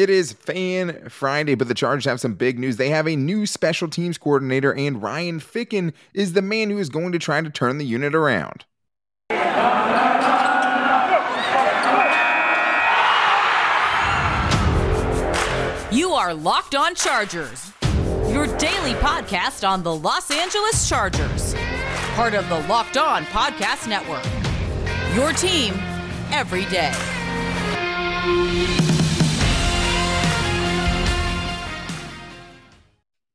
It is Fan Friday, but the Chargers have some big news. They have a new special teams coordinator, and Ryan Ficken is the man who is going to try to turn the unit around. You are Locked On Chargers, your daily podcast on the Los Angeles Chargers, part of the Locked On Podcast Network. Your team every day.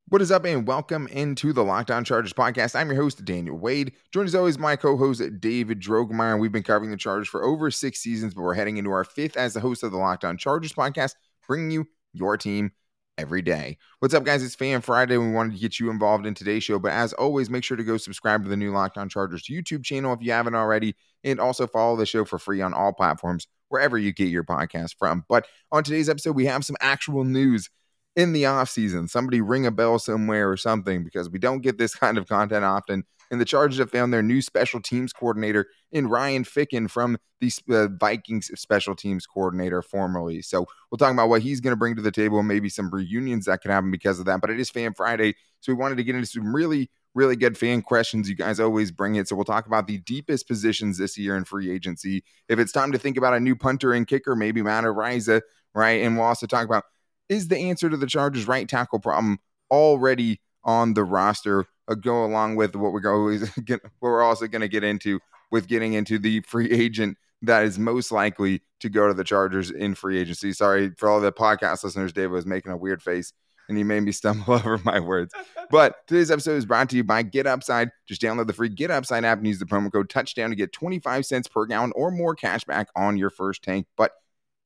What is up, and welcome into the Locked On Chargers podcast. I'm your host, Daniel Wade. Joined as always, my co host, David Drogemeyer. We've been covering the Chargers for over six seasons, but we're heading into our fifth as the host of the Locked On Chargers podcast, bringing you your team every day. What's up, guys? It's Fan Friday. We wanted to get you involved in today's show, but as always, make sure to go subscribe to the new Locked On Chargers YouTube channel if you haven't already, and also follow the show for free on all platforms, wherever you get your podcast from. But on today's episode, we have some actual news in the off season. Somebody ring a bell somewhere or something because we don't get this kind of content often. And the Chargers have found their new special teams coordinator in Ryan Ficken from the uh, Vikings special teams coordinator formerly. So we'll talk about what he's going to bring to the table and maybe some reunions that can happen because of that. But it is Fan Friday. So we wanted to get into some really, really good fan questions. You guys always bring it. So we'll talk about the deepest positions this year in free agency. If it's time to think about a new punter and kicker, maybe Matt Araiza, right? And we'll also talk about is the answer to the Chargers' right tackle problem already on the roster? Uh, go along with what we're always what we're also going to get into with getting into the free agent that is most likely to go to the Chargers in free agency. Sorry for all the podcast listeners. David was making a weird face and he made me stumble over my words. But today's episode is brought to you by Get Upside. Just download the free Get Upside app and use the promo code touchdown to get 25 cents per gallon or more cash back on your first tank. But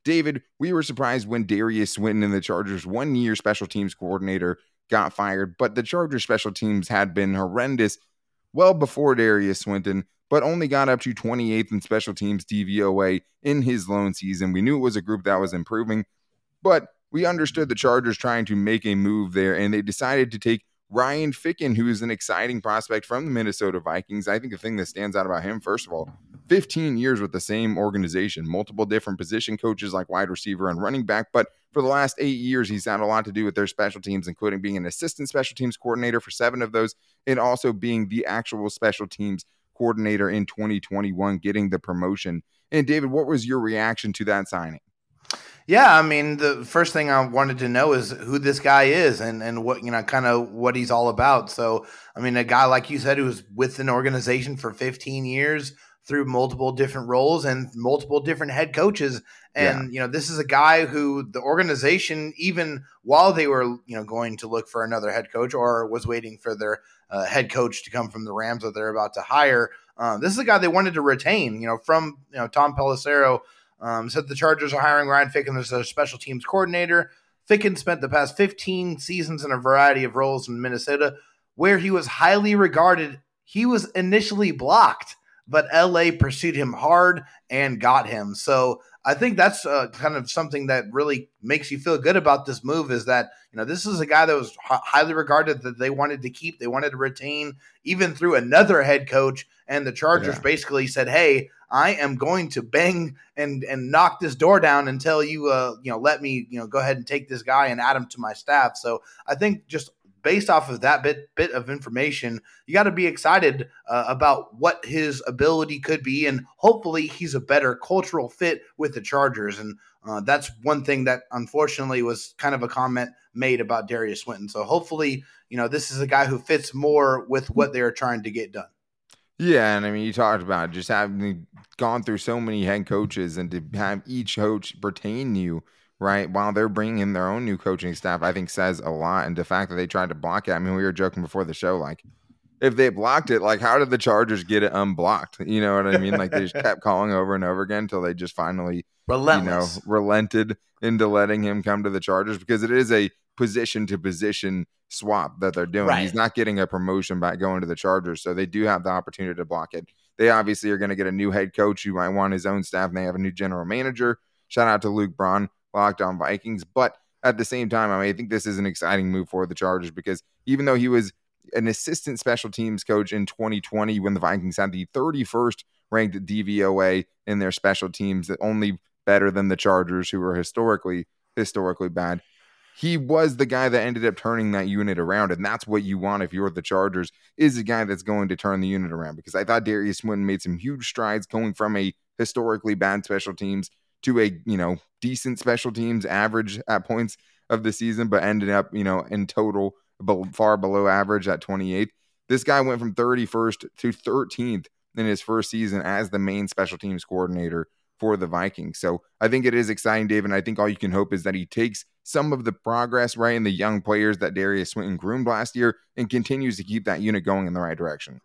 David, we were surprised when Derius Swinton and the Chargers one year special teams coordinator got fired, but the Chargers special teams had been horrendous well before Derius Swinton, but only got up to 28th in special teams DVOA in his lone season. We knew it was a group that was improving, but we understood the Chargers trying to make a move there, and they decided to take Ryan Ficken, who is an exciting prospect from the Minnesota Vikings. I think the thing that stands out about him, first of all, 15 years with the same organization, multiple different position coaches like wide receiver and running back. But for the last eight years, he's had a lot to do with their special teams, including being an assistant special teams coordinator for seven of those, and also being the actual special teams coordinator in 2021, getting the promotion. And David, what was your reaction to that signing? Yeah, I mean, the first thing I wanted to know is who this guy is and and what you know, kind of what he's all about. So, I mean, a guy like you said who was with an organization for 15 years through multiple different roles and multiple different head coaches. And yeah. you know, this is a guy who the organization, even while they were you know going to look for another head coach or was waiting for their uh, head coach to come from the Rams that they're about to hire, uh, this is a guy they wanted to retain. You know, from you know Tom Pelissero um, said the Chargers are hiring Ryan Ficken as their special teams coordinator. Ficken spent the past 15 seasons in a variety of roles in Minnesota, where he was highly regarded. He was initially blocked, but LA pursued him hard and got him. So I think that's uh, kind of something that really makes you feel good about this move is that, you know, this is a guy that was h- highly regarded that they wanted to keep, they wanted to retain, even through another head coach. And the Chargers yeah. basically said, hey, I am going to bang and and knock this door down until you uh you know let me you know go ahead and take this guy and add him to my staff. So I think just based off of that bit bit of information, you got to be excited uh, about what his ability could be, and hopefully he's a better cultural fit with the Chargers. And uh, that's one thing that unfortunately was kind of a comment made about Derius Swinton. So hopefully, you know, this is a guy who fits more with what they're trying to get done. Yeah, and I mean, you talked about just having gone through so many head coaches and to have each coach retain you, right, while they're bringing in their own new coaching staff, I think says a lot. And the fact that they tried to block it, I mean, we were joking before the show, like, if they blocked it, like, how did the Chargers get it unblocked? You know what I mean? Like, they just kept calling over and over again until they just finally, Relentless. you know, relented into letting him come to the Chargers because it is a position to position swap that they're doing. Right. He's not getting a promotion by going to the Chargers, so they do have the opportunity to block it. They obviously are going to get a new head coach who might want his own staff, and they have a new general manager. Shout out to Luke Braun, Locked On Vikings. But at the same time, I mean, I think this is an exciting move for the Chargers because even though he was an assistant special teams coach in 2020 when the Vikings had the 31st ranked DVOA in their special teams, only better than the Chargers, who were historically historically bad. He was the guy that ended up turning that unit around, and that's what you want if you're the Chargers is a guy that's going to turn the unit around. Because I thought Derius Swinton made some huge strides going from a historically bad special teams to a you know decent special teams average at points of the season, but ended up you know in total far below average at 28th. This guy went from 31st to 13th in his first season as the main special teams coordinator for the Vikings. So I think it is exciting, Dave. And I think all you can hope is that he takes some of the progress, right, in the young players that Derius Swinton groomed last year and continues to keep that unit going in the right direction.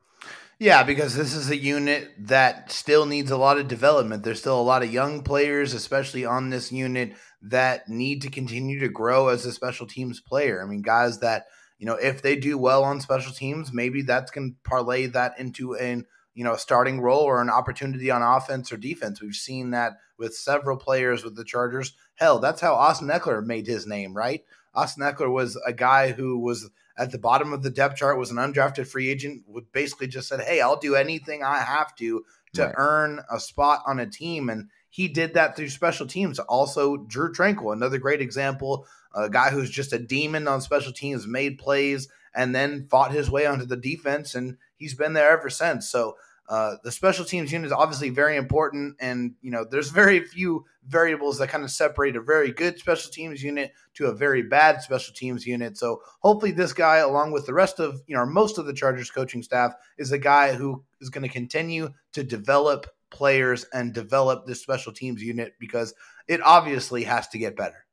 Yeah, because this is a unit that still needs a lot of development. There's still a lot of young players, especially on this unit, that need to continue to grow as a special teams player. I mean, guys that, you know, if they do well on special teams, maybe that's going to parlay that into an you know, a starting role or an opportunity on offense or defense. We've seen that with several players with the Chargers. Hell, that's how Austin Ekeler made his name, right? Austin Ekeler was a guy who was at the bottom of the depth chart, was an undrafted free agent, would basically just said, Hey, I'll do anything I have to to right. earn a spot on a team. And he did that through special teams. Also, Drue Tranquill, another great example, a guy who's just a demon on special teams, made plays and then fought his way onto the defense, and he's been there ever since. So uh, the special teams unit is obviously very important, and you know there's very few variables that kind of separate a very good special teams unit to a very bad special teams unit. So hopefully, this guy, along with the rest of you know most of the Chargers coaching staff, is a guy who is going to continue to develop players and develop this special teams unit because it obviously has to get better.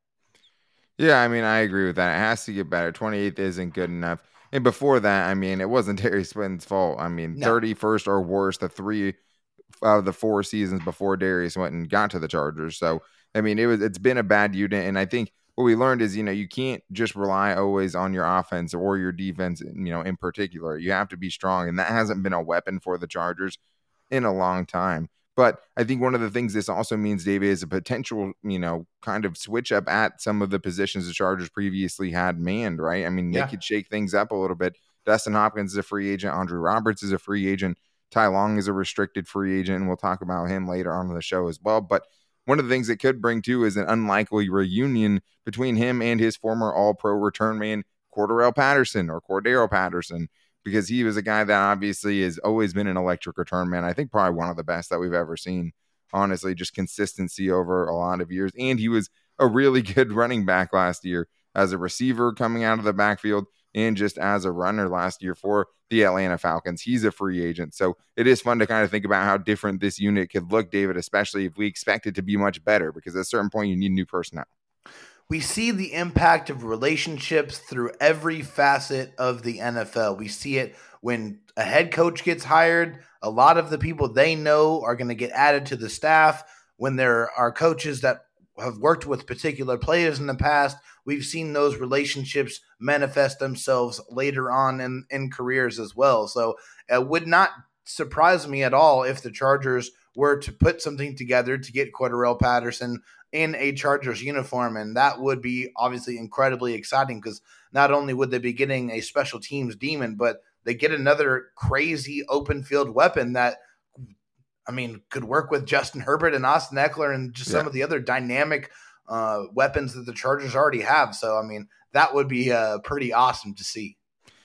Yeah, I mean, I agree with that. It has to get better. 28th isn't good enough. And before that, I mean, it wasn't Derius Swinton's fault. I mean, no. 31st or worse, the three out of the four seasons before Derius went and got to the Chargers. So, I mean, it was it's been a bad unit. And I think what we learned is, you know, you can't just rely always on your offense or your defense, you know, in particular. You have to be strong. And that hasn't been a weapon for the Chargers in a long time. But I think one of the things this also means, David, is a potential, you know, kind of switch up at some of the positions the Chargers previously had manned, right? I mean, yeah. they could shake things up a little bit. Dustin Hopkins is a free agent. Andrew Roberts is a free agent. Ty Long is a restricted free agent, and we'll talk about him later on in the show as well. But one of the things it could bring too is an unlikely reunion between him and his former All Pro return man Cordarrelle Patterson or Cordero Patterson because he was a guy that obviously has always been an electric return man. I think probably one of the best that we've ever seen. Honestly, just consistency over a lot of years. And he was a really good running back last year as a receiver coming out of the backfield and just as a runner last year for the Atlanta Falcons. He's a free agent. So it is fun to kind of think about how different this unit could look, David, especially if we expect it to be much better because at a certain point you need new personnel we see the impact of relationships through every facet of the NFL. We see it when a head coach gets hired, a lot of the people they know are going to get added to the staff. When there are coaches that have worked with particular players in the past, we've seen those relationships manifest themselves later on in, in careers as well. So it would not surprise me at all if the Chargers were to put something together to get Cordarrelle Patterson in a Chargers uniform. And that would be obviously incredibly exciting because not only would they be getting a special teams demon, but they get another crazy open field weapon that, I mean, could work with Justin Herbert and Austin Ekeler and just yeah. some of the other dynamic uh, weapons that the Chargers already have. So, I mean, that would be uh, pretty awesome to see.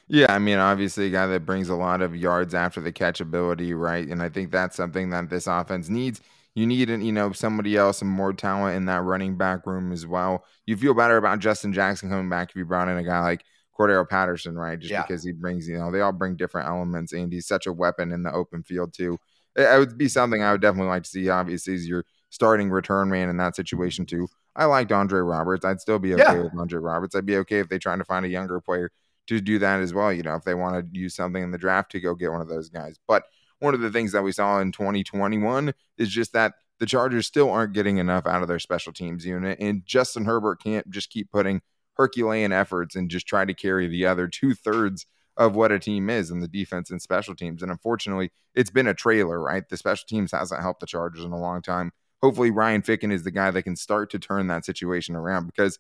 Yeah, I mean, obviously, a guy that brings a lot of yards after the catch ability, right? And I think that's something that this offense needs you need, you know, somebody else and more talent in that running back room as well. You feel better about Justin Jackson coming back if you brought in a guy like Cordarrelle Patterson, right? Just yeah. because he brings, you know, they all bring different elements, and he's such a weapon in the open field too. It, would be something I would definitely like to see. Obviously, as your starting return man in that situation too. I liked Andre Roberts. I'd still be okay yeah. with Andre Roberts. I'd be okay if they trying to find a younger player to do that as well. You know, if they want to use something in the draft to go get one of those guys. But one of the things that we saw in 2021 is just that the Chargers still aren't getting enough out of their special teams unit. And Justin Herbert can't just keep putting Herculean efforts and just try to carry the other two thirds of what a team is in the defense and special teams. And unfortunately, it's been a trailer, right? The special teams hasn't helped the Chargers in a long time. Hopefully, Ryan Ficken is the guy that can start to turn that situation around because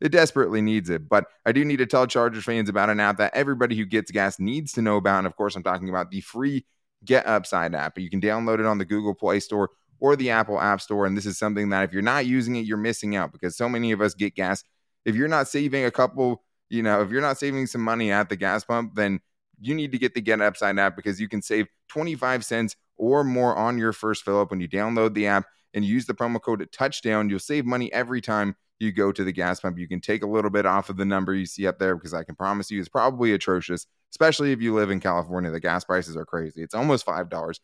it desperately needs it. But I do need to tell Chargers fans about an app that everybody who gets gas needs to know about. And of course, I'm talking about the free Get Upside app. You can download it on the Google Play Store or the Apple App Store. And this is something that if you're not using it, you're missing out because so many of us get gas. If you're not saving a couple, you know, if you're not saving some money at the gas pump, then you need to get the Get Upside app because you can save 25 cents or more on your first fill up when you download the app and use the promo code touchdown. You'll save money every time you go to the gas pump. You can take a little bit off of the number you see up there because I can promise you it's probably atrocious, especially if you live in California. The gas prices are crazy. It's almost $5.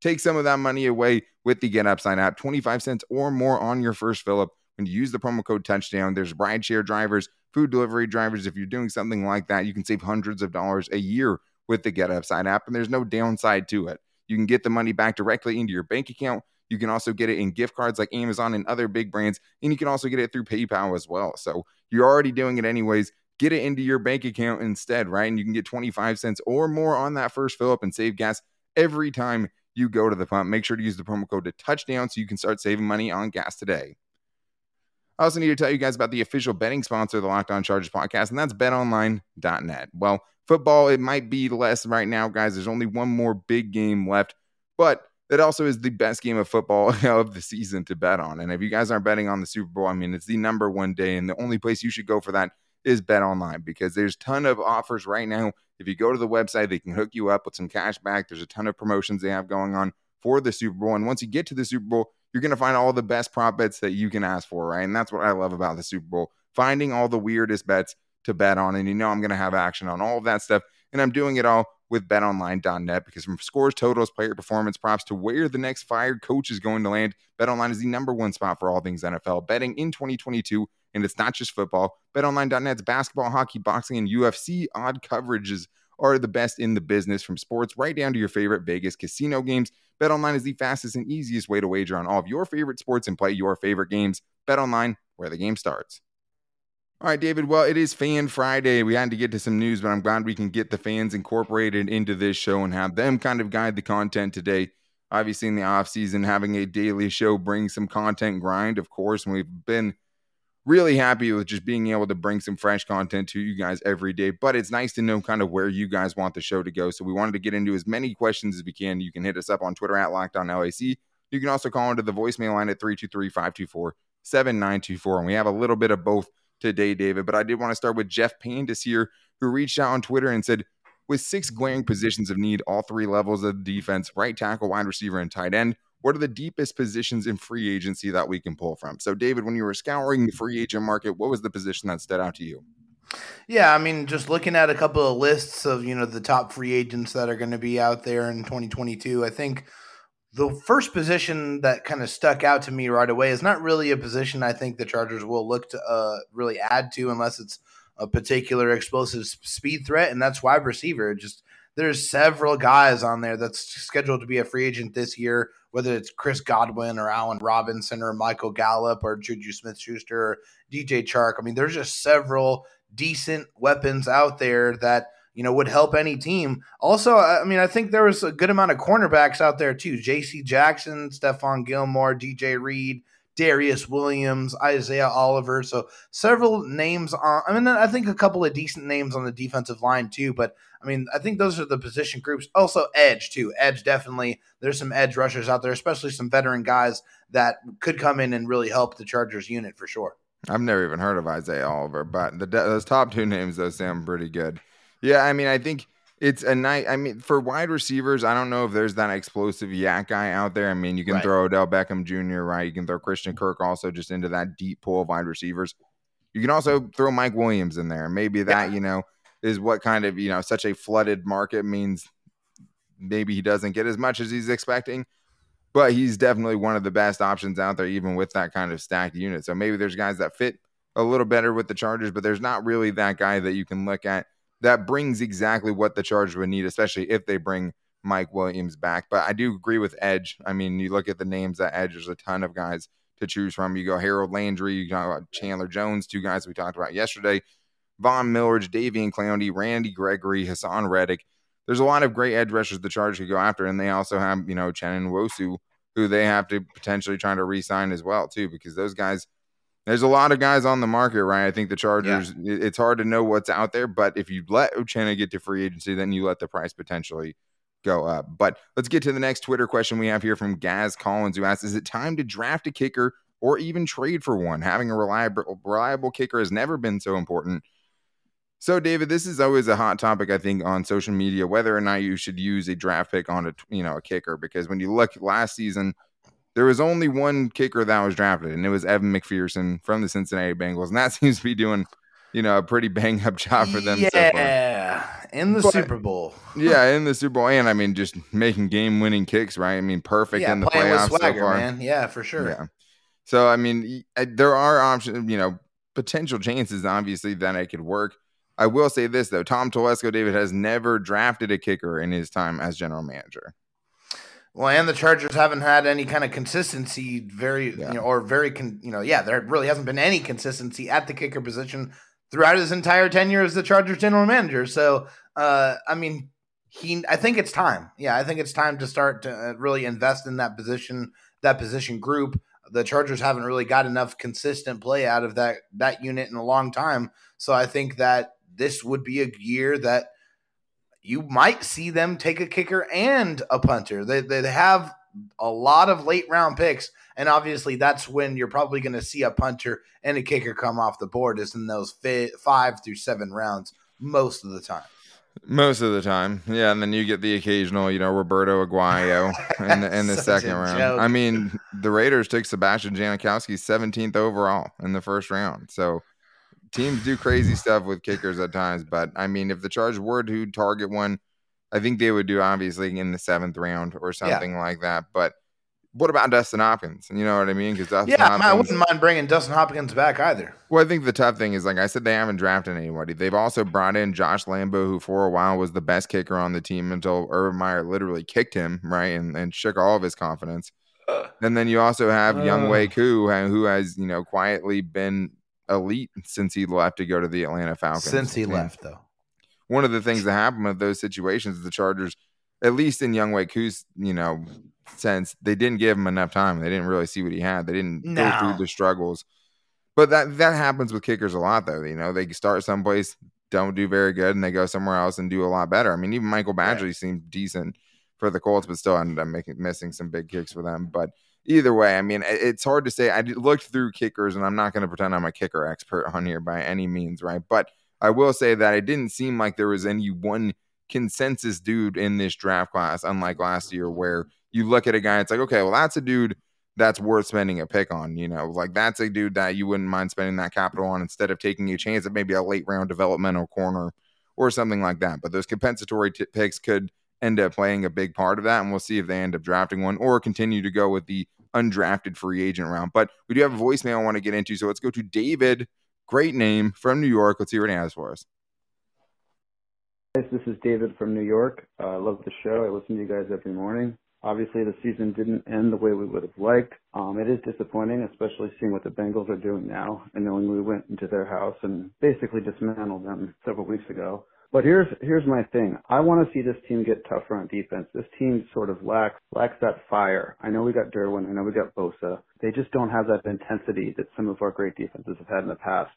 Take some of that money away with the Get Upside app, 25 cents or more on your first fill up when you use the promo code touchdown. There's rideshare drivers, food delivery drivers. If you're doing something like that, you can save hundreds of dollars a year with the Get Upside app, and there's no downside to it. You can get the money back directly into your bank account. You can also get it in gift cards like Amazon and other big brands, and you can also get it through PayPal as well. So you're already doing it anyways. Get it into your bank account instead, right? And you can get 25 cents or more on that first fill up and save gas every time you go to the pump. Make sure to use the promo code to touchdown so you can start saving money on gas today. I also need to tell you guys about the official betting sponsor of the Locked On Chargers podcast, and that's betonline.net. Well, football, it might be less right now, guys. There's only one more big game left, but that also is the best game of football of the season to bet on. And if you guys aren't betting on the Super Bowl, I mean, it's the number one day, and the only place you should go for that is Bet Online because there's a ton of offers right now. If you go to the website, they can hook you up with some cash back. There's a ton of promotions they have going on for the Super Bowl. And once you get to the Super Bowl, you're going to find all the best prop bets that you can ask for, right? And that's what I love about the Super Bowl finding all the weirdest bets to bet on. And you know, I'm going to have action on all of that stuff. And I'm doing it all with betonline.net because from scores, totals, player performance props to where the next fired coach is going to land, betonline is the number one spot for all things NFL betting in 2022. And it's not just football. BetOnline.net's basketball, hockey, boxing, and UFC odd coverages are the best in the business from sports right down to your favorite Vegas casino games. BetOnline is the fastest and easiest way to wager on all of your favorite sports and play your favorite games. BetOnline, where the game starts. All right, David. Well, it is Fan Friday. We had to get to some news, but I'm glad we can get the fans incorporated into this show and have them kind of guide the content today. Obviously, in the off season, having a daily show brings some content grind, of course, and we've been really happy with just being able to bring some fresh content to you guys every day. But it's nice to know kind of where you guys want the show to go. So we wanted to get into as many questions as we can. You can hit us up on Twitter at LockedOnLAC. You can also call into the voicemail line at 323 524 7924. And we have a little bit of both today, David. But I did want to start with Jeff Pandis here, who reached out on Twitter and said, with six glaring positions of need, all three levels of defense, right tackle, wide receiver, and tight end, what are the deepest positions in free agency that we can pull from? So, David, when you were scouring the free agent market, what was the position that stood out to you? Yeah, I mean, just looking at a couple of lists of you know the top free agents that are going to be out there in 2022, I think the first position that kind of stuck out to me right away is not really a position I think the Chargers will look to uh, really add to unless it's a particular explosive speed threat, and that's wide receiver. Just there's several guys on there that's scheduled to be a free agent this year, whether it's Chris Godwin or Allen Robinson or Michael Gallup or Juju Smith Schuster or DJ Chark. I mean, there's just several decent weapons out there that you know would help any team. Also, I mean, I think there was a good amount of cornerbacks out there too. J.C. Jackson, Stephon Gilmore, DJ Reed. Darious Williams, Isaiah Oliver. So several names on. I mean, I think a couple of decent names on the defensive line too. But I mean, I think those are the position groups. Also, edge too. Edge definitely. There's some edge rushers out there, especially some veteran guys that could come in and really help the Chargers unit for sure. I've never even heard of Isaiah Oliver, but the, those top two names though sound pretty good. Yeah, I mean, I think it's a night. I mean, for wide receivers, I don't know if there's that explosive YAC guy out there. I mean, you can right. throw Odell Beckham Jr. right. You can throw Christian mm-hmm. Kirk also just into that deep pool of wide receivers. You can also mm-hmm. throw Mike Williams in there. Maybe that yeah. you know is what kind of you know such a flooded market means. Maybe he doesn't get as much as he's expecting, but he's definitely one of the best options out there, even with that kind of stacked unit. So maybe there's guys that fit a little better with the Chargers, but there's not really that guy that you can look at that brings exactly what the Chargers would need, especially if they bring Mike Williams back. But I do agree with Edge. I mean, you look at the names that Edge, there's a ton of guys to choose from. You go Harold Landry, you got Chandler Jones, two guys we talked about yesterday, Von Miller, Davian Clowney, Randy Gregory, Haason Reddick. There's a lot of great edge rushers the Chargers could go after, and they also have, you know, Uchenna Nwosu, who they have to potentially try to re-sign as well, too, because those guys there's a lot of guys on the market, right? I think the Chargers, yeah. it's hard to know what's out there, but if you let Uchenna get to free agency, then you let the price potentially go up. But let's get to the next Twitter question we have here from Gaz Collins, who asks Is it time to draft a kicker or even trade for one? Having a reliable, reliable kicker has never been so important. So, David, this is always a hot topic, I think, on social media, whether or not you should use a draft pick on a you know a kicker. Because when you look last season, there was only one kicker that was drafted, and it was Evan McPherson from the Cincinnati Bengals, and that seems to be doing you know a pretty bang up job for them. Yeah, so in the But- Super Bowl. yeah, in the Super Bowl, and I mean, just making game winning kicks, right? I mean, perfect yeah, in the playoffs with swagger, so far. man. Yeah, for sure. Yeah. So I mean, there are options, you know, potential chances, obviously, that it could work. I will say this though: Tom Telesco, David has never drafted a kicker in his time as general manager. Well, and the Chargers haven't had any kind of consistency, very Yeah. you know, or very con, you know, yeah, there really hasn't been any consistency at the kicker position throughout his entire tenure as the Chargers general manager. So, uh, I mean, he, I think it's time. Yeah, I think it's time to start to uh, really invest in that position, that position group. The Chargers haven't really got enough consistent play out of that that unit in a long time. So, I think that this would be a year that you might see them take a kicker and a punter. They, they have a lot of late round picks, and obviously that's when you're probably going to see a punter and a kicker come off the board is in those fi- five through seven rounds most of the time. Most of the time, yeah, and then you get the occasional, you know, Roberto Aguayo in the, in the second round. joke. I mean, the Raiders took Sebastian Janikowski 17th overall in the first round. So teams do crazy stuff with kickers at times. But I mean, if the Chargers were to target one, I think they would do obviously in the seventh round or something like that. But what about Dustin Hopkins? You know what I mean? Because Dustin Yeah, I wouldn't mind bringing Dustin Hopkins back either. well, I think the tough thing is, like I said, they haven't drafted anybody. They've also brought in Josh Lambo, who for a while was the best kicker on the team until Urban Meyer literally kicked him, right, and, and shook all of his confidence. And then you also have Young Uh. Wei Koo, who who has, you know, quietly been elite since he left to go to the Atlanta Falcons. Since he And left, though. One of the things that happen with those situations, the Chargers, at least in Younghoe Koo's, you know, sense, they didn't give him enough time. They didn't really see what he had. They didn't go through the struggles. But that that happens with kickers a lot, though. You know, they start someplace, don't do very good, and they go somewhere else and do a lot better. I mean, even Michael Right. Badgley seemed decent for the Colts, but still ended up making missing some big kicks for them. But either way, I mean, it's hard to say. I looked through kickers, and I'm not going to pretend I'm a kicker expert on here by any means, right? But I will say that it didn't seem like there was any one consensus dude in this draft class, unlike last year, where you look at a guy, it's like, okay, well, that's a dude that's worth spending a pick on. You know, like that's a dude that you wouldn't mind spending that capital on instead of taking a chance at maybe a late round developmental corner or something like that. But those compensatory t- picks could end up playing a big part of that, and we'll see if they end up drafting one or continue to go with the undrafted free agent round. But we do have a voicemail I want to get into, so let's go to David. Great name from New York. Let's see what he has for us. Guys, this is David from New York. Uh, I love the show. I listen to you guys every morning. Obviously, the season didn't end the way we would have liked. Um, it is disappointing, especially seeing what the Bengals are doing now and knowing we went into their house and basically dismantled them several weeks ago. But here's here's my thing. I want to see this team get tougher on defense. This team sort of lacks lacks that fire. I know we got Derwin. I know we got Bosa. They just don't have that intensity that some of our great defenses have had in the past.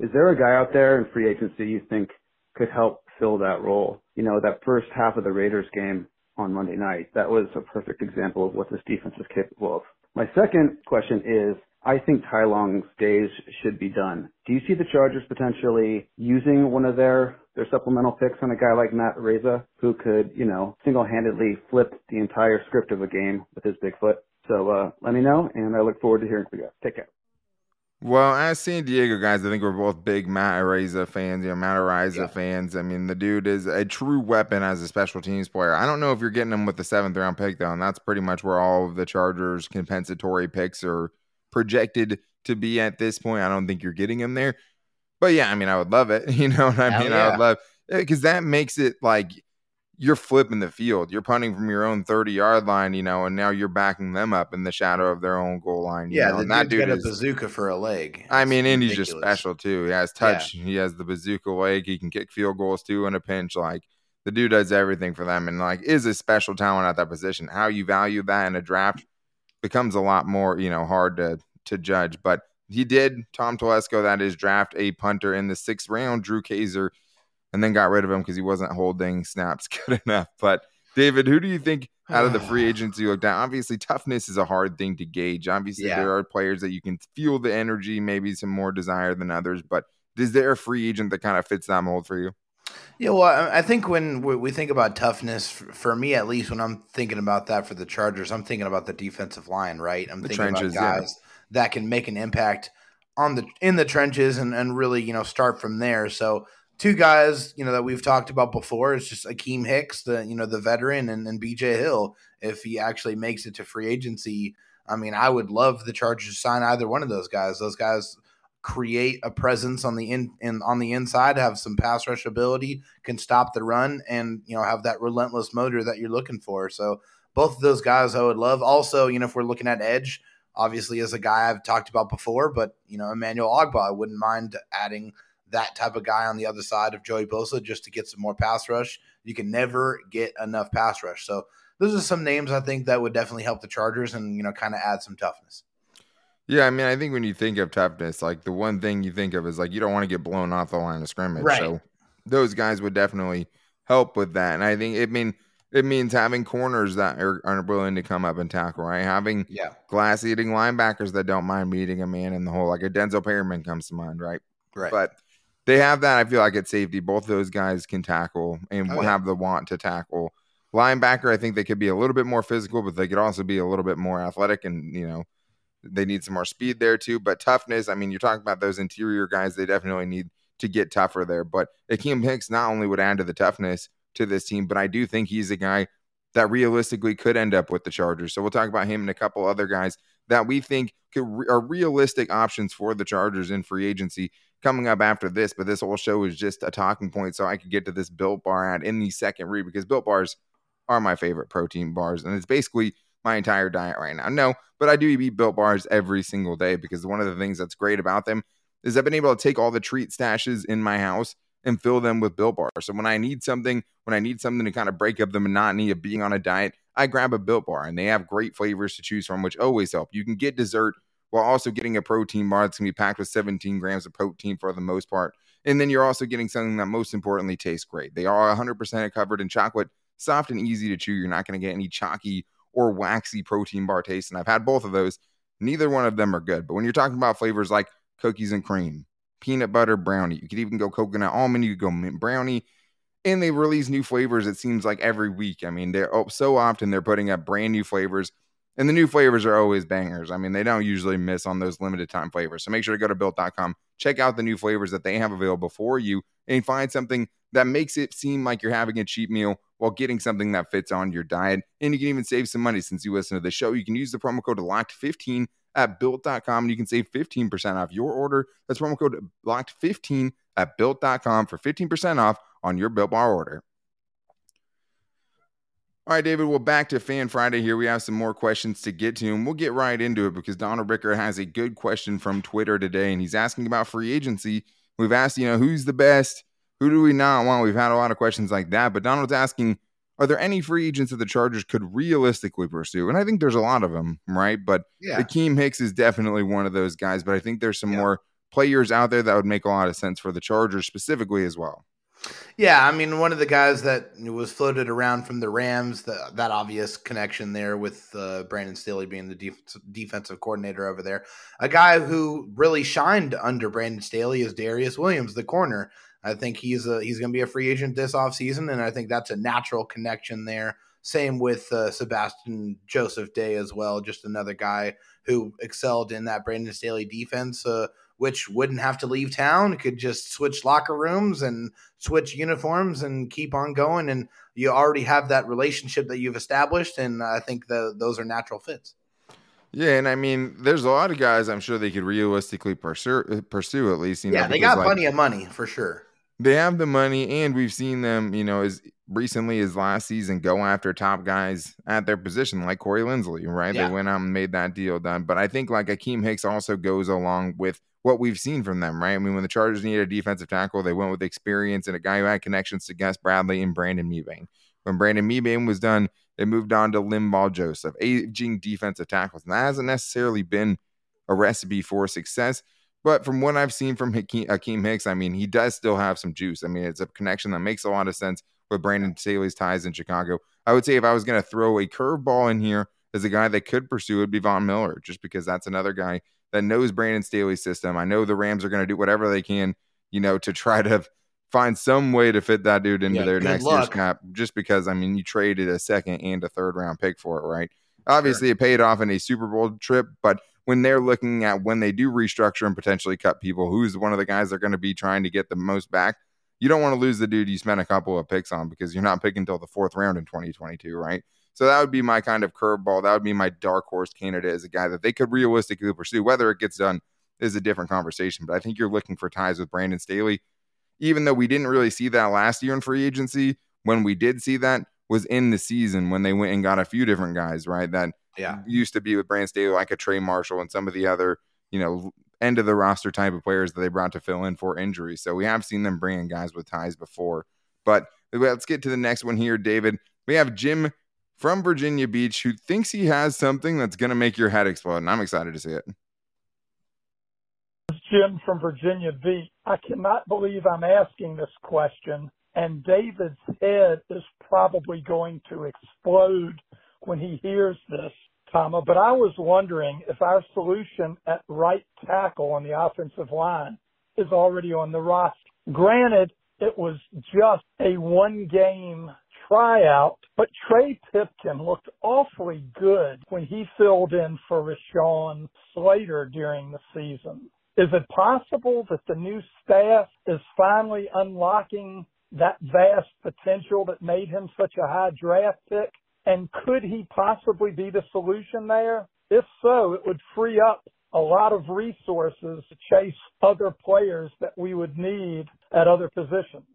Is there a guy out there in free agency you think could help fill that role? You know, that first half of the Raiders game on Monday night, that was a perfect example of what this defense is capable of. My second question is, I think Ty Long's days should be done. Do you see the Chargers potentially using one of their their supplemental picks on a guy like Matt Araiza, who could, you know, single-handedly flip the entire script of a game with his big foot? So uh, let me know, and I look forward to hearing from you guys. Take care. Well, as San Diego guys, I think we're both big Matt Araiza fans. You know, Matt Araiza Yeah. fans. I mean, the dude is a true weapon as a special teams player. I don't know if you're getting him with the seventh round pick though, and that's pretty much where all of the Chargers compensatory picks are projected to be at this point. I don't think you're getting him there, but yeah, I mean, I would love it. You know what I Hell mean? I would love because that makes it like you're flipping the field. You're punting from your own 30 yard line, you know, and now you're backing them up in the shadow of their own goal line. You Yeah, know? the and that dude's dude got a bazooka for a leg. I It's mean, Indy's just special too. He has touch. He has the bazooka leg. He can kick field goals too in a pinch. Like the dude does everything for them, and like is a special talent at that position. How you value that in a draft becomes a lot more, you know, hard to to judge. But he did Tom Telesco that is draft a punter in the sixth round, Drew Kaser, and then got rid of him because he wasn't holding snaps good enough. But David, who do you think out of the free agents you looked at? Obviously, toughness is a hard thing to gauge. Obviously, yeah. there are players that you can feel the energy, maybe some more desire than others. But is there a free agent that kind of fits that mold for you? Yeah, well, I think when we think about toughness, for me at least, when I'm thinking about that for the Chargers, I'm thinking about the defensive line, right? I'm the thinking about guys yeah. That can make an impact on the in the trenches and, and really, you know, start from there. So two guys, you know, that we've talked about before is just Akiem Hicks, the you know, the veteran, and, and BJ Hill. If he actually makes it to free agency, I mean, I would love the Chargers to sign either one of those guys. Those guys create a presence on the in, in on the inside, have some pass rush ability, can stop the run, and you know have that relentless motor that you're looking for. So both of those guys I would love. Also, you know, if we're looking at edge, obviously as a guy I've talked about before, but you know, Emmanuel Ogbah, I wouldn't mind adding that type of guy on the other side of Joey Bosa just to get some more pass rush. You can never get enough pass rush. So those are some names I think that would definitely help the Chargers and you know kind of add some toughness. Yeah, I mean, I think when you think of toughness, like the one thing you think of is like you don't want to get blown off the line of scrimmage. Right. So those guys would definitely help with that. And I think it mean it means having corners that are, are willing to come up and tackle, right? Having yeah. glass eating linebackers that don't mind meeting a man in the hole, like a Denzel Perryman comes to mind, right? Right. But they have that. I feel like at safety, both those guys can tackle and oh, have the want to tackle. Linebacker, I think they could be a little bit more physical, but they could also be a little bit more athletic and you know they need some more speed there too. But toughness, I mean, you're talking about those interior guys, they definitely need to get tougher there. But Akiem Hicks not only would add to the toughness to this team, but I do think he's a guy that realistically could end up with the Chargers. So we'll talk about him and a couple other guys that we think could, are realistic options for the Chargers in free agency coming up after this. But this whole show is just a talking point, so I could get to this Built Bar ad in the second read because Built Bars are my favorite protein bars, and it's basically my entire diet right now. No, but I do eat built bars every single day because one of the things that's great about them is I've been able to take all the treat stashes in my house and fill them with built bars. So when I need something, when I need something to kind of break up the monotony of being on a diet, I grab a built bar and they have great flavors to choose from, which always help. You can get dessert while also getting a protein bar that's gonna be packed with 17 grams of protein for the most part. And then you're also getting something that most importantly tastes great. They are 100% covered in chocolate, soft and easy to chew. You're not going to get any chalky or waxy protein bar taste. And I've had both of those. Neither one of them are good. But when you're talking about flavors like cookies and cream, peanut butter brownie, you could even go coconut almond, you could go mint brownie. And they release new flavors, it seems like every week. I mean, they're oh, so often they're putting up brand new flavors. And the new flavors are always bangers. I mean, they don't usually miss on those limited time flavors. So make sure to go to built.com, check out the new flavors that they have available for you, and find something that makes it seem like you're having a cheap meal while getting something that fits on your diet. And you can even save some money since you listen to the show. You can use the promo code LOCKED15 at built.com and you can save 15% off your order. That's promo code LOCKED15 at built.com for 15% off on your Built Bar order. All right, David, well, back to Fan Friday here. We have some more questions to get to, and we'll get right into it because Donald Ricker has a good question from Twitter today, and he's asking about free agency. We've asked, you know, who's the best? Who do we not want? We've had a lot of questions like that, but Donald's asking, are there any free agents that the Chargers could realistically pursue? And I think there's a lot of them, right? But yeah. Akiem Hicks is definitely one of those guys. But I think there's some yeah. more players out there that would make a lot of sense for the Chargers specifically as well. Yeah, I mean, one of the guys that was floated around from the Rams, the, that obvious connection there with uh, Brandon Staley being the def- defensive coordinator over there. A guy who really shined under Brandon Staley is Darious Williams, the corner. I think he's a, he's going to be a free agent this offseason, and I think that's a natural connection there. Same with uh, Sebastian Joseph Day as well, just another guy who excelled in that Brandon Staley defense, uh, which wouldn't have to leave town, could just switch locker rooms and switch uniforms and keep on going. And you already have that relationship that you've established, and I think the, those are natural fits. Yeah, and I mean, there's a lot of guys I'm sure they could realistically pursue, pursue at least. You yeah, know, they got like, plenty of money for sure they have the money, and we've seen them, you know, as recently as last season go after top guys at their position, like Corey Linsley, right? Yeah. They went out and made that deal done. But I think like Akiem Hicks also goes along with what we've seen from them, right? I mean, when the Chargers needed a defensive tackle, they went with experience and a guy who had connections to Gus Bradley and Brandon Mebane. When Brandon Mebane was done, they moved on to Linval Joseph, aging defensive tackles. And that hasn't necessarily been a recipe for success. But from what I've seen from Akiem Hicks, I mean, he does still have some juice. I mean, it's a connection that makes a lot of sense with Brandon Staley's ties in Chicago. I would say if I was going to throw a curveball in here as a guy that could pursue, it'd be Von Miller, just because that's another guy that knows Brandon Staley's system. I know the Rams are going to do whatever they can, you know, to try to find some way to fit that dude into yeah, their next luck. year's cap, just because, I mean, you traded a second and a third round pick for it, right? Obviously, sure. it paid off in a Super Bowl trip, but when they're looking at when they do restructure and potentially cut people, who's one of the guys they're going to be trying to get the most back? You don't want to lose the dude you spent a couple of picks on because you're not picking until the fourth round in 2022, right? So that would be my kind of curveball. That would be my dark horse candidate as a guy that they could realistically pursue. Whether it gets done is a different conversation, but I think you're looking for ties with Brandon Staley. Even though we didn't really see that last year in free agency, when we did see that was in the season when they went and got a few different guys, right? That yeah. used to be with Brandon Staley, like a Trey Marshall and some of the other, you know, end of the roster type of players that they brought to fill in for injuries. So we have seen them bring in guys with ties before. But let's get to the next one here, David. We have Jim from Virginia Beach who thinks he has something that's going to make your head explode. And I'm excited to see it. Jim from Virginia Beach. I cannot believe I'm asking this question, and David's head is probably going to explode when he hears this, Tama. But I was wondering if our solution at right tackle on the offensive line is already on the roster. Granted, it was just a one game tryout, but Trey Pipkin looked awfully good when he filled in for Rashawn Slater during the season. Is it possible that the new staff is finally unlocking that vast potential that made him such a high draft pick? And could he possibly be the solution there? If so, it would free up a lot of resources to chase other players that we would need at other positions.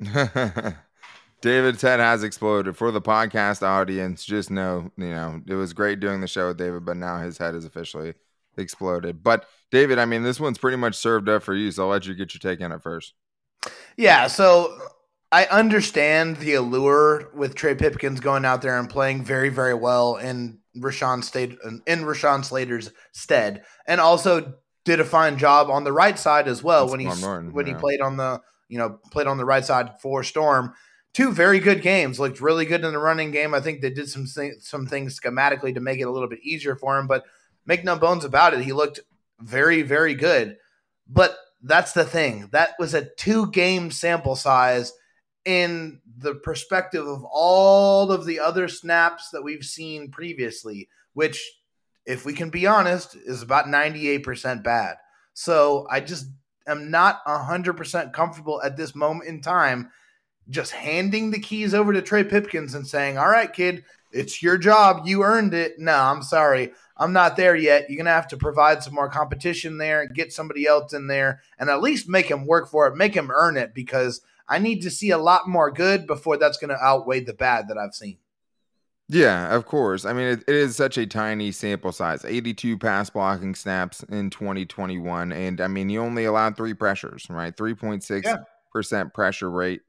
David's head has exploded. For the podcast audience, just know, you know, it was great doing the show with David, but now his head is officially exploded. But David, I mean, this one's pretty much served up for you, so I'll let you get your take on it first. Yeah, so I understand the allure with Trey Pipkins going out there and playing very, very well in Rashawn State in Rashawn Slater's stead, and also did a fine job on the right side as well That's when he Martin, when yeah. he played on the you know played on the right side for Storm. Two very good games, looked really good in the running game. I think they did some some things schematically to make it a little bit easier for him, but make no bones about it, he looked very, very good. But that's the thing. That was a two game sample size in the perspective of all of the other snaps that we've seen previously, which, if we can be honest, is about 98% bad. So I just am not 100% comfortable at this moment in time just handing the keys over to Trey Pipkins and saying, All right, kid, it's your job. You earned it. No, I'm sorry. I'm not there yet. You're going to have to provide some more competition there, and get somebody else in there, and at least make him work for it, make him earn it because – I need to see a lot more good before that's going to outweigh the bad that I've seen. Yeah, of course. I mean, it, it is such a tiny sample size 82 pass blocking snaps in 2021. And I mean, you only allowed three pressures, right? 3.6% yeah. pressure rate,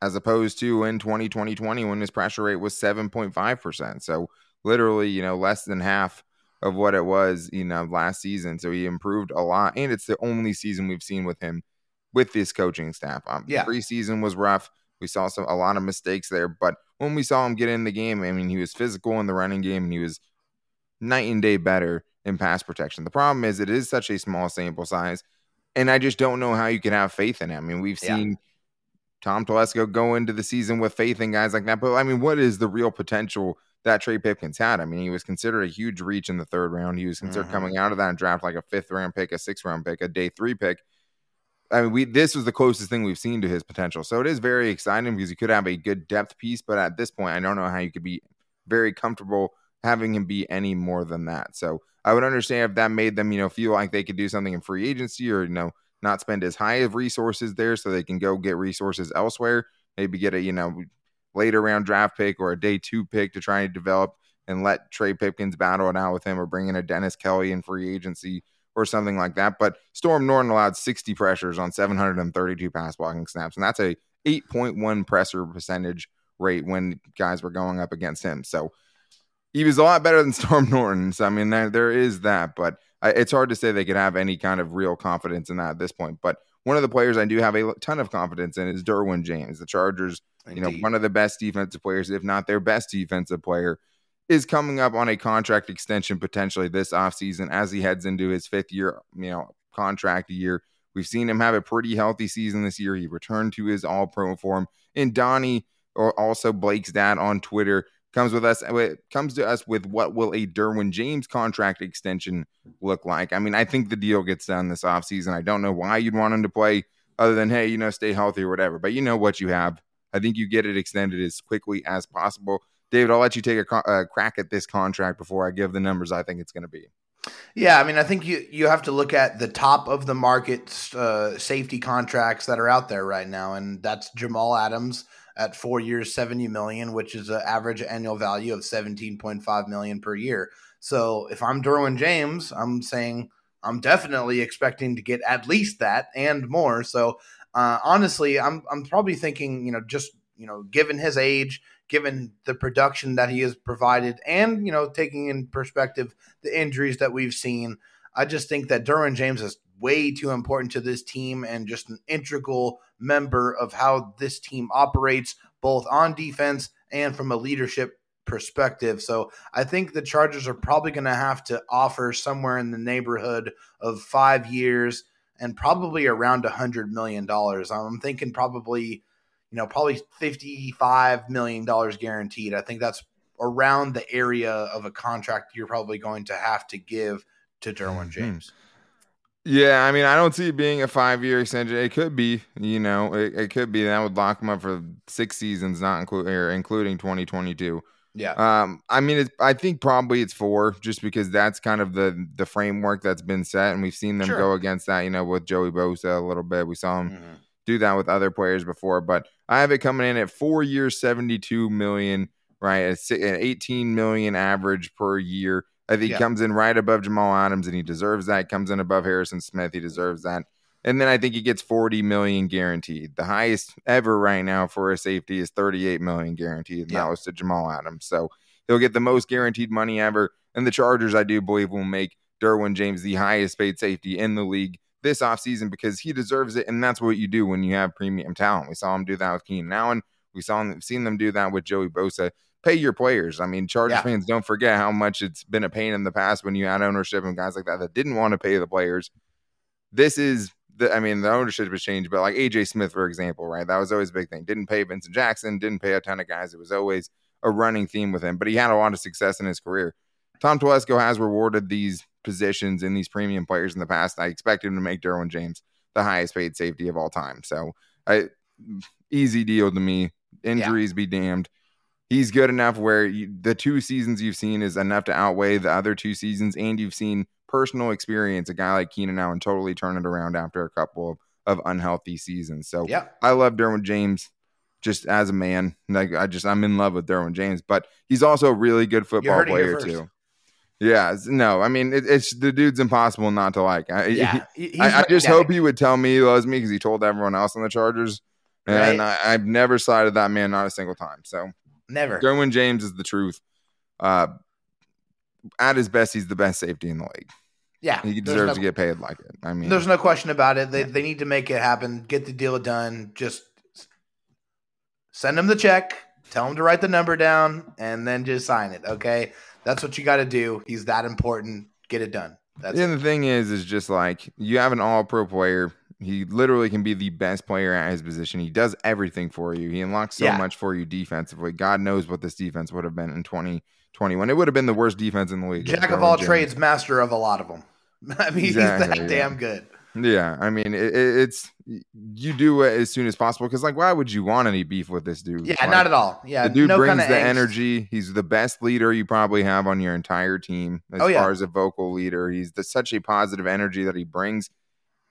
as opposed to in 2020 when his pressure rate was 7.5%. So literally, you know, less than half of what it was, you know, last season. So he improved a lot. And it's the only season we've seen with him with this coaching staff. Um, yeah. Preseason was rough. We saw some a lot of mistakes there, but when we saw him get in the game, I mean, he was physical in the running game and he was night and day better in pass protection. The problem is it is such a small sample size, and I just don't know how you can have faith in him. I mean, we've seen yeah. Tom Telesco go into the season with faith in guys like that, but I mean, what is the real potential that Trey Pipkins had? I mean, he was considered a huge reach in the third round. He was considered mm-hmm. coming out of that draft like a fifth round pick, a sixth round pick, a day three pick. I mean, we this was the closest thing we've seen to his potential. So it is very exciting because you could have a good depth piece, but at this point, I don't know how you could be very comfortable having him be any more than that. So I would understand if that made them, you know, feel like they could do something in free agency or, you know, not spend as high of resources there so they can go get resources elsewhere. Maybe get a, you know, later round draft pick or a day two pick to try and develop and let Trey Pipkins battle it out with him or bring in a Dennis Kelly in free agency or something like that. But Storm Norton allowed 60 pressures on 732 pass blocking snaps, and that's a 8.1 presser percentage rate when guys were going up against him. So he was a lot better than Storm Norton. So I mean, there there is that, but it's hard to say they could have any kind of real confidence in that at this point. But one of the players I do have a ton of confidence in is Derwin James. The Chargers you know, one of the best defensive players, if not their best defensive player, is coming up on a contract extension potentially this offseason as he heads into his fifth year, you know, contract year. We've seen him have a pretty healthy season this year. He returned to his all pro form. And Donnie, or also Blake's dad on Twitter, comes with us comes to us with what will a Derwin James contract extension look like. I mean, I think the deal gets done this offseason. I don't know why you'd want him to play other than hey, you know, stay healthy or whatever. But you know what you have. I think you get it extended as quickly as possible. David, I'll let you take a, a crack at this contract before I give the numbers I think it's going to be. Yeah, I mean, I think you you have to look at the top of the market uh, safety contracts that are out there right now, and that's Jamal Adams at four years, seventy million, which is an average annual value of seventeen point five million per year. So if I'm Derwin James, I'm saying I'm definitely expecting to get at least that and more. So uh, honestly, I'm I'm probably thinking, you know, just you know, given his age, given the production that he has provided, and you know, taking in perspective the injuries that we've seen, I just think that Derwin James is way too important to this team and just an integral member of how this team operates, both on defense and from a leadership perspective. So I think the Chargers are probably going to have to offer somewhere in the neighborhood of five years and probably around a hundred million dollars. I'm thinking probably, you know, probably fifty-five million dollars guaranteed. I think that's around the area of a contract you're probably going to have to give to Derwin mm-hmm. James. Yeah, I mean, I don't see it being a five-year extension. It could be, you know, it, it could be. That would lock him up for six seasons, not include or including 2022. Yeah. Um, I mean, it's, I think probably it's four, just because that's kind of the the framework that's been set, and we've seen them sure. go against that. You know, with Joey Bosa a little bit, we saw him mm-hmm. do that with other players before. But I have it coming in at four years, seventy two million, right? At eighteen million average per year. I think yeah. he comes in right above Jamal Adams, and he deserves that. Comes in above Harrison Smith, he deserves that. And then I think he gets 40 million guaranteed. The highest ever right now for a safety is 38 million guaranteed. And yeah. that was to Jamal Adams. So he'll get the most guaranteed money ever. And the Chargers, I do believe, will make Derwin James the highest paid safety in the league this offseason because he deserves it. And that's what you do when you have premium talent. We saw him do that with Keenan Allen. We saw him seen them do that with Joey Bosa. Pay your players. I mean, Chargers yeah. fans don't forget how much it's been a pain in the past when you had ownership and guys like that that didn't want to pay the players. This is the, I mean, the ownership has changed, but like AJ Smith, for example, right? That was always a big thing. Didn't pay Vincent Jackson, didn't pay a ton of guys. It was always a running theme with him, but he had a lot of success in his career. Tom Telesco has rewarded these positions in these premium players in the past. I expect him to make Derwin James the highest paid safety of all time. So, I easy deal to me. Injuries yeah. be damned. He's good enough where you, the two seasons you've seen is enough to outweigh the other two seasons, and you've seen personal experience, a guy like Keenan Allen totally turn it around after a couple of, of unhealthy seasons. So yeah, I love Derwin James just as a man. Like I just I'm in love with Derwin James, but he's also a really good football player too. Yeah, no, I mean it, it's the dude's impossible not to like. I, yeah, he, I, I, just hope he would tell me he loves me because he told everyone else on the Chargers, and right. I, have never sided that man not a single time. So never. Derwin James is the truth. Uh, at his best, he's the best safety in the league. Yeah, he deserves no, to get paid like it. I mean, there's no question about it. They yeah. they need to make it happen. Get the deal done. Just send him the check. Tell him to write the number down, and then just sign it. Okay, that's what you got to do. He's that important. Get it done. That's and it. the thing is, is just like you have an All Pro player. He literally can be the best player at his position. He does everything for you. He unlocks so yeah. much for you defensively. God knows what this defense would have been in 2021. It would have been the worst defense in the league. Jack of all trades, master of a lot of them. I mean, exactly, he's that yeah. damn good. Yeah, I mean, it, it's you do it as soon as possible because, like, why would you want any beef with this dude? Yeah, like, not at all. Yeah, the dude no brings the angst. energy. He's the best leader you probably have on your entire team as oh, yeah. far as a vocal leader. He's the, such a positive energy that he brings.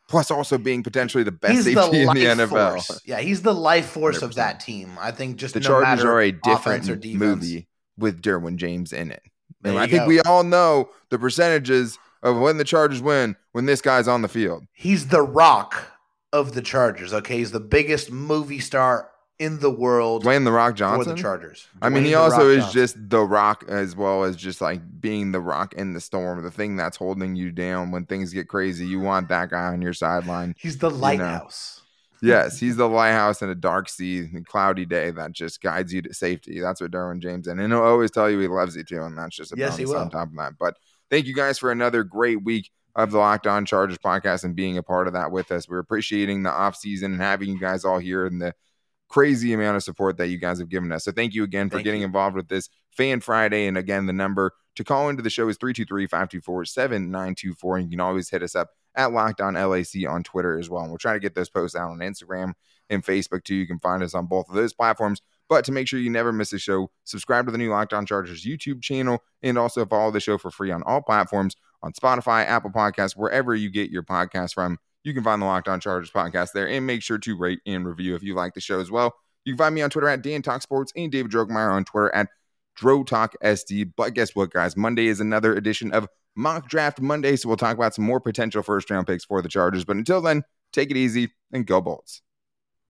Plus, also being potentially the best he's safety the in the NFL. Force. Yeah, he's the life force 100%. of that team. I think just the no Chargers are a different movie with Derwin James in it. And I think go. we all know the percentages of when the Chargers win when this guy's on the field. He's the rock of the Chargers. Okay, he's the biggest movie star in the world. Dwayne the Rock Johnson for the Chargers. I mean, he also is Johnson. just the Rock as well as just like being the Rock in the storm, the thing that's holding you down when things get crazy. You want that guy on your sideline. He's the lighthouse. yes, he's the lighthouse in a dark sea and cloudy day that just guides you to safety. That's what Derwin James and he'll always tell you he loves you too, and that's just a yes, bonus on top of that. But thank you guys for another great week of the Locked On Chargers podcast and being a part of that with us. We're appreciating the off season and having you guys all here and the crazy amount of support that you guys have given us. So thank you again for Thank getting you. involved with this Fan Friday. And again, the number to call into the show is 323-524-7924. And you can always hit us up at Locked On LAC on Twitter as well. And we'll try to get those posts out on Instagram and Facebook too. You can find us on both of those platforms. But to make sure you never miss a show, subscribe to the new Locked On Chargers YouTube channel and also follow the show for free on all platforms on Spotify, Apple Podcasts, wherever you get your podcast from. You can find the Locked On Chargers podcast there and make sure to rate and review if you like the show as well. You can find me on Twitter at Dan Talk Sports and David Drogemeyer on Twitter at DroTalkSD. But guess what, guys? Monday is another edition of Mock Draft Monday, so we'll talk about some more potential first round picks for the Chargers. But until then, take it easy and go Bolts.